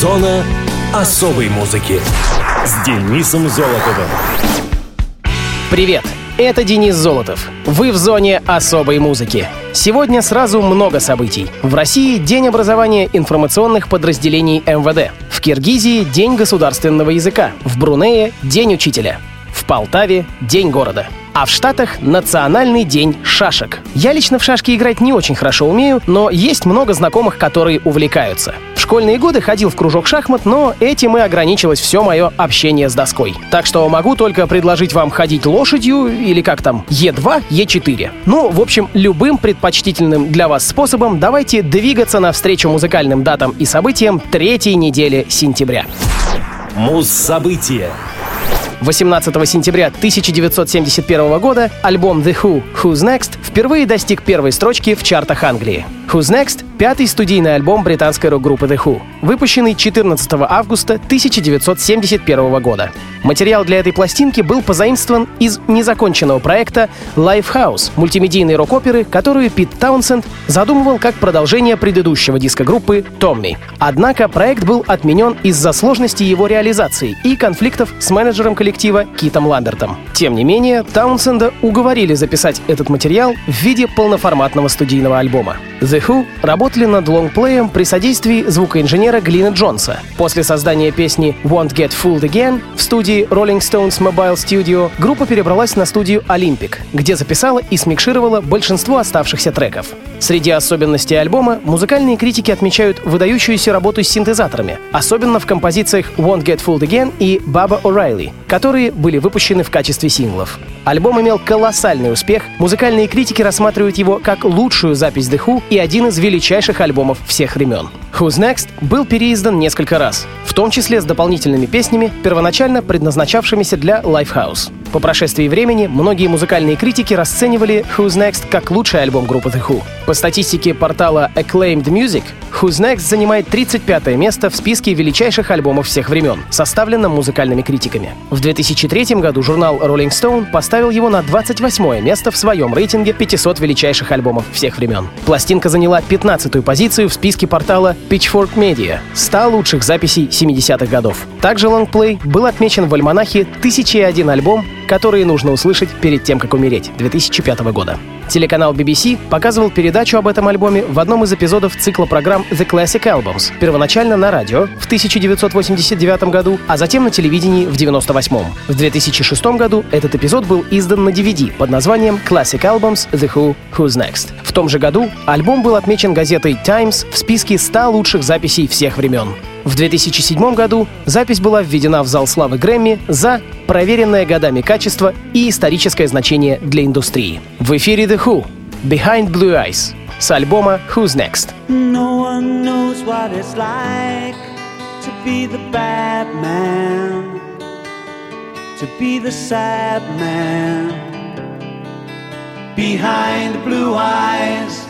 Зона особой музыки с Денисом Золотовым. Привет! Это Денис Золотов. Вы в зоне особой музыки. Сегодня сразу много событий. В России День образования информационных подразделений МВД. В Киргизии — День государственного языка. В Брунее — День учителя. В Полтаве — День города. А в Штатах — Национальный день шашек. Я лично в шашки играть не очень хорошо умею, но есть много знакомых, которые увлекаются. В школьные годы ходил в кружок шахмат, но этим и ограничилось все мое общение с доской. Так что могу только предложить вам ходить лошадью, или как там, Е2, Е4. Ну, в общем, любым предпочтительным для вас способом давайте двигаться навстречу музыкальным датам и событиям третьей недели сентября. Муз-события. 18 сентября 1971 года альбом The Who «Who's Next» впервые достиг первой строчки в чартах Англии. «Who's Next» — пятый студийный альбом британской рок-группы The Who, выпущенный 14 августа 1971 года. Материал для этой пластинки был позаимствован из незаконченного проекта Lifehouse, мультимедийной рок-оперы, которую Пит Таунсенд задумывал как продолжение предыдущего диска группы «Томми». Однако проект был отменен из-за сложности его реализации и конфликтов с менеджером коллектива Китом Ламбертом. Тем не менее, Таунсенда уговорили записать этот материал в виде полноформатного студийного альбома. The Who работали над лонгплеем при содействии звукоинженера Глина Джонса. После создания песни «Won't Get Fooled Again» в студии Rolling Stones Mobile Studio группа перебралась на студию Olympic, где записала и смикшировала большинство оставшихся треков. Среди особенностей альбома музыкальные критики отмечают выдающуюся работу с синтезаторами, особенно в композициях «Won't Get Fooled Again» и «Baba O'Reilly», которые были выпущены в качестве синглов. Альбом имел колоссальный успех, музыкальные критики рассматривают его как лучшую запись The Who и один из величайших альбомов всех времен. Who's Next был переиздан несколько раз, в том числе с дополнительными песнями, первоначально предназначавшимися для Lifehouse. По прошествии времени многие музыкальные критики расценивали Who's Next как лучший альбом группы The Who. По статистике портала Acclaimed Music, Who's Next занимает 35 место в списке величайших альбомов всех времен, составленном музыкальными критиками. В 2003 году журнал Rolling Stone поставил его на 28 место в своем рейтинге 500 величайших альбомов всех времен. Пластинка заняла 15-ю позицию в списке портала Pitchfork Media 100 лучших записей 70-х годов. Также лонгплей был отмечен в альманахе «1001 альбом которые нужно услышать перед тем, как умереть, 2005 года. Телеканал BBC показывал передачу об этом альбоме в одном из эпизодов цикла программ The Classic Albums, первоначально на радио в 1989 году, а затем на телевидении в 1998. В 2006 году этот эпизод был издан на DVD под названием Classic Albums The Who Who's Next. В том же году альбом был отмечен газетой Times в списке 100 лучших записей всех времен. В 2007 году запись была введена в зал славы Грэмми за проверенное годами качество и историческое значение для индустрии. В эфире The Who Behind Blue Eyes с альбома Who's Next. No one knows what it's like to be the bad man, to be the sad man behind blue eyes.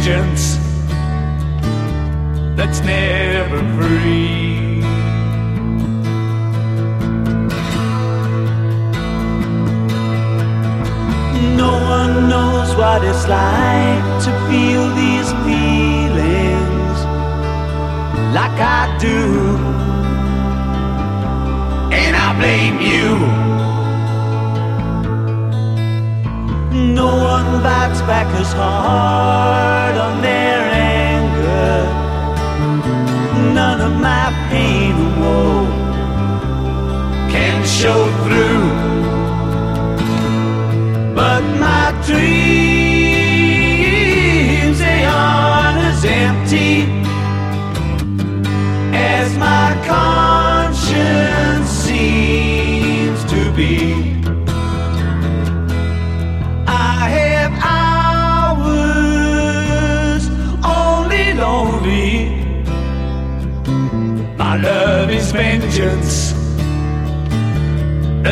vengeance that's never free. No one knows what it's like to feel these feelings like I do. And I blame you. No one bites back as hard on their anger. None of my pain and woe can show through. But my dreams,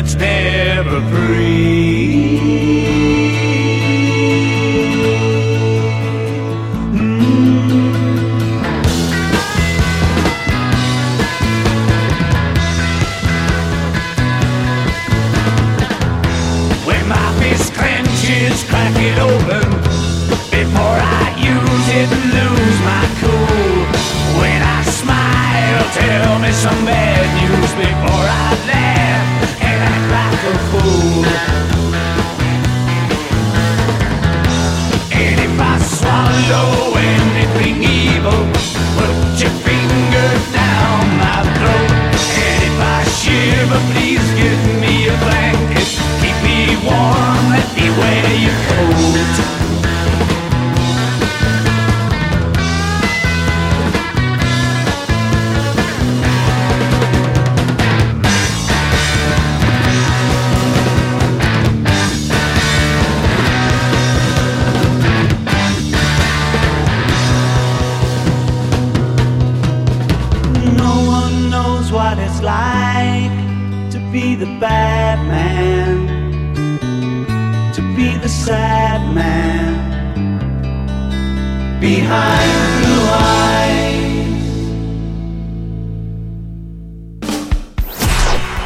that's never I shiver, please give me a blanket. Keep me warm, let me wear your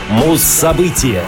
Муз-события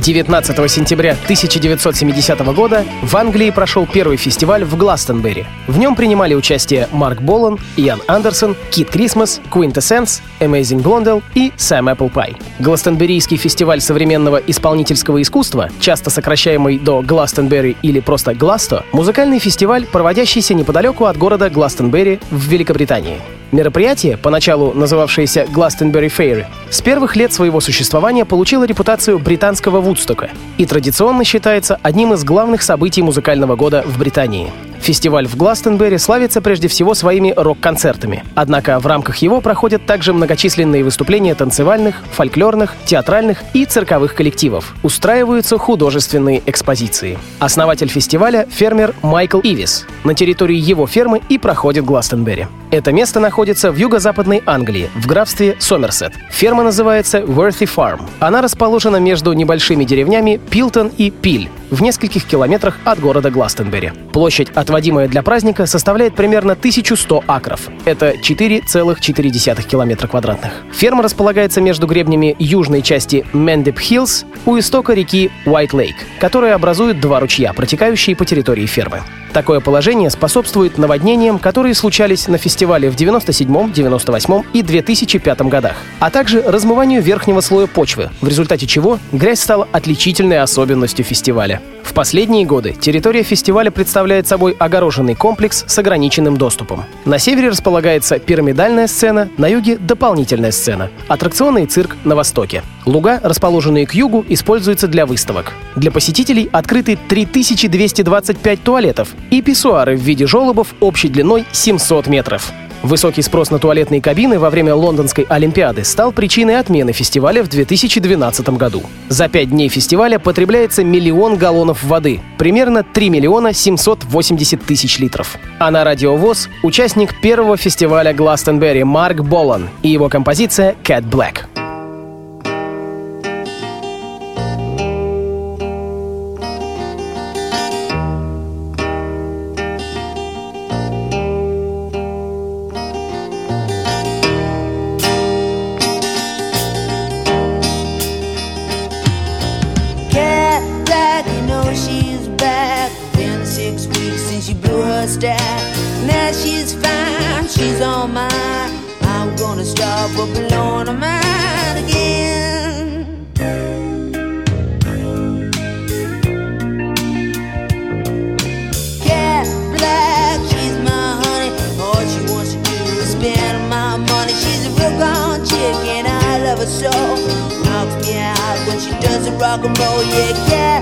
19 сентября 1970 года в Англии прошел первый фестиваль в Гластенберри. В нем принимали участие Марк Болан, Иан Андерсон, Кит Крисмас, Quintessence, Amazing Blondell и Сэм Эпплпай. Гластенберийский фестиваль современного исполнительского искусства, часто сокращаемый до Гластенберри или просто Гласто, музыкальный фестиваль, проводящийся неподалеку от города Гластенберри в Великобритании. Мероприятие, поначалу называвшееся Glastonbury Fair, с первых лет своего существования получило репутацию британского Вудстока и традиционно считается одним из главных событий музыкального года в Британии. Фестиваль в Гластенберри славится прежде всего своими рок-концертами. Однако в рамках его проходят также многочисленные выступления танцевальных, фольклорных, театральных и цирковых коллективов. Устраиваются художественные экспозиции. Основатель фестиваля — фермер Майкл Ивис. На территории его фермы и проходит Гластенберри. Это место находится в юго-западной Англии, в графстве Сомерсет. Ферма называется Worthy Farm. Она расположена между небольшими деревнями Пилтон и Пиль, в нескольких километрах от города Гластенберри. Площадь, отводимая для праздника, составляет примерно 1100 акров. Это 4,4 километра квадратных. Ферма располагается между гребнями южной части Мендип Хиллз у истока реки White Lake, которые образуют два ручья, протекающие по территории фермы. Такое положение способствует наводнениям, которые случались на фестивале в 97, 98 и 2005 годах, а также размыванию верхнего слоя почвы, в результате чего грязь стала отличительной особенностью фестиваля. В последние годы территория фестиваля представляет собой огороженный комплекс с ограниченным доступом. На севере располагается пирамидальная сцена, на юге — дополнительная сцена, аттракционный цирк на востоке. Луга, расположенные к югу, используются для выставок. Для посетителей открыты 3225 туалетов и писсуары в виде желобов общей длиной 700 метров. Высокий спрос на туалетные кабины во время Лондонской Олимпиады стал причиной отмены фестиваля в 2012 году. За пять дней фестиваля потребляется миллион галлонов воды, примерно 3 миллиона 780 тысяч литров. А на радиовоз участник первого фестиваля Гластенберри Марк Болан и его композиция «Cat Black». up or blowing them out again. Cat black, she's my honey. All she wants to do is spend my money. She's a real gone chick and I love her so. Knocks me out when she does a rock and roll, yeah, cat.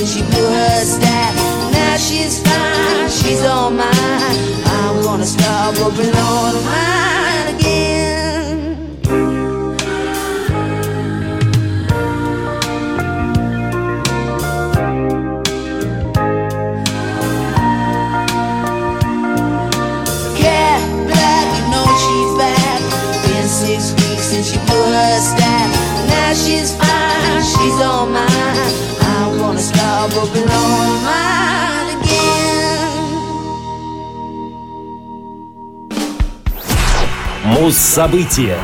Since she blew her stack. Now she's fine, she's all mine. I'm gonna start moving on mine Муз-события.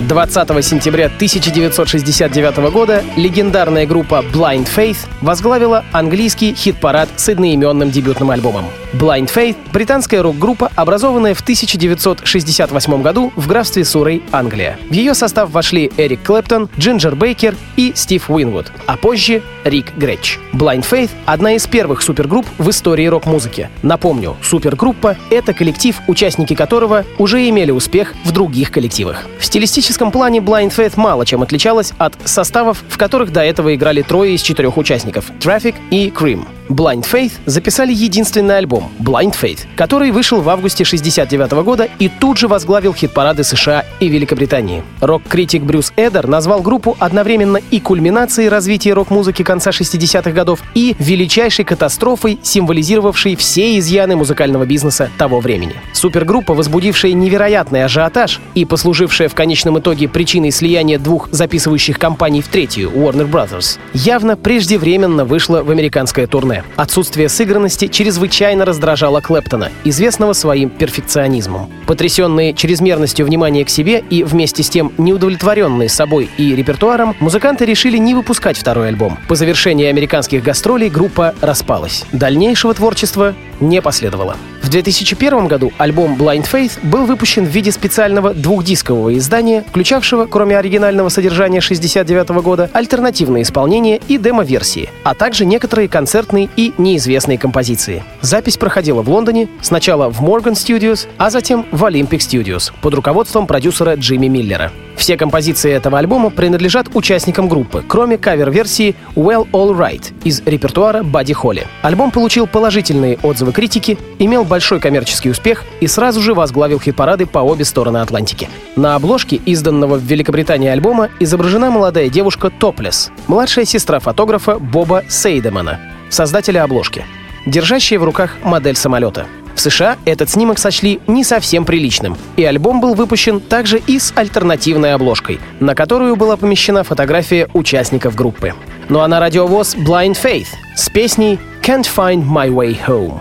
20 сентября 1969 года легендарная группа Blind Faith возглавила английский хит-парад с одноименным дебютным альбомом. Blind Faith — британская рок-группа, образованная в 1968 году в графстве Суррей, Англия. В ее состав вошли Эрик Клэптон, Джинджер Бейкер и Стив Уинвуд, а позже Рик Гретч. Blind Faith — одна из первых супергрупп в истории рок-музыки. Напомню, супергруппа — это коллектив, участники которого уже имели успех в других коллективах. В стилистическом плане Blind Faith мало чем отличалась от составов, в которых до этого играли трое из четырех участников — Traffic и Cream. Blind Faith записали единственный альбом Blind Faith, который вышел в августе 69 года и тут же возглавил хит-парады США и Великобритании. Рок-критик Брюс Эдер назвал группу одновременно и кульминацией развития рок-музыки конца 60-х годов и величайшей катастрофой, символизировавшей все изъяны музыкального бизнеса того времени. Супергруппа, возбудившая невероятный ажиотаж и послужившая в конечном итоге причиной слияния двух записывающих компаний в третью, Warner Brothers, явно преждевременно вышла в американское турне. Отсутствие сыгранности чрезвычайно раздражало Клэптона, известного своим перфекционизмом. Потрясенные чрезмерностью внимания к себе и вместе с тем неудовлетворенные собой и репертуаром, музыканты решили не выпускать второй альбом. По завершении американских гастролей группа распалась. Дальнейшего творчества не последовало. В 2001 году альбом Blind Faith был выпущен в виде специального двухдискового издания, включавшего, кроме оригинального содержания 69 года, альтернативные исполнения и демо-версии, а также некоторые концертные и неизвестные композиции. Запись проходила в Лондоне, сначала в Morgan Studios, а затем в Olympic Studios под руководством продюсера Джимми Миллера. Все композиции этого альбома принадлежат участникам группы, кроме кавер-версии Well All Right из репертуара Бадди Холли. Альбом получил положительные отзывы критики, имел большой коммерческий успех и сразу же возглавил хит-парады по обе стороны Атлантики. На обложке изданного в Великобритании альбома изображена молодая девушка Топлес, младшая сестра фотографа Боба Сейдемана, создателя обложки, держащая в руках модель самолета. В США этот снимок сочли не совсем приличным, и альбом был выпущен также и с альтернативной обложкой, на которую была помещена фотография участников группы. Ну а на радиовоз Blind Faith с песней Can't Find My Way Home.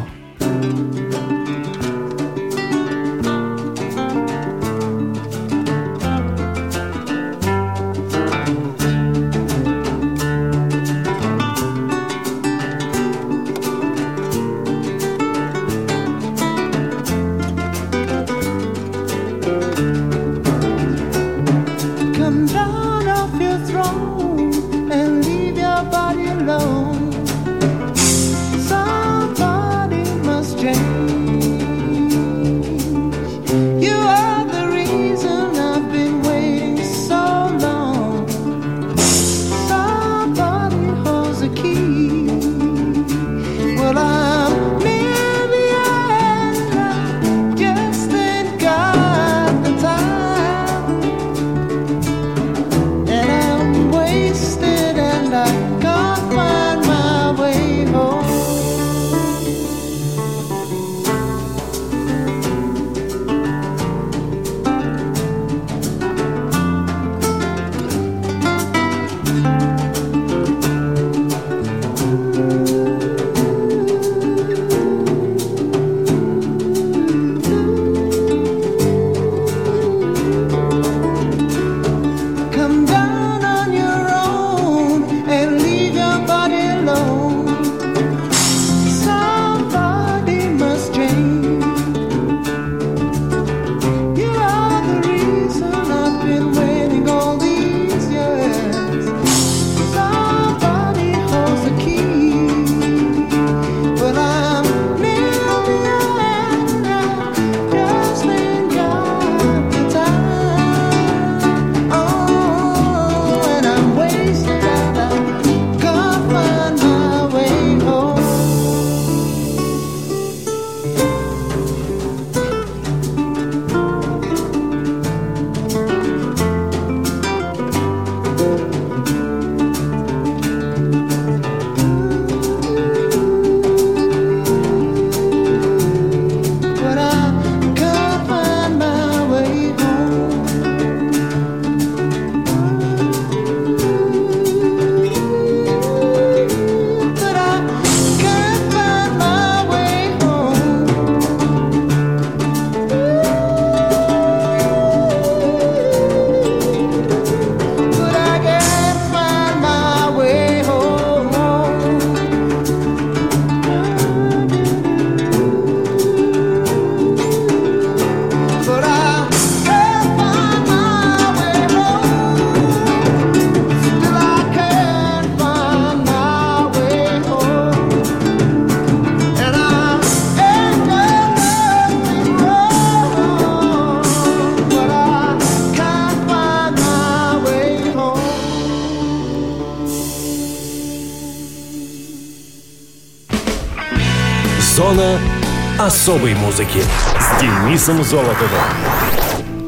Особой музыки с Денисом Золотовым.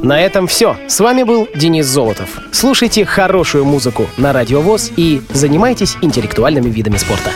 На этом все. С вами был Денис Золотов. Слушайте хорошую музыку на Радио ВОЗ и занимайтесь интеллектуальными видами спорта.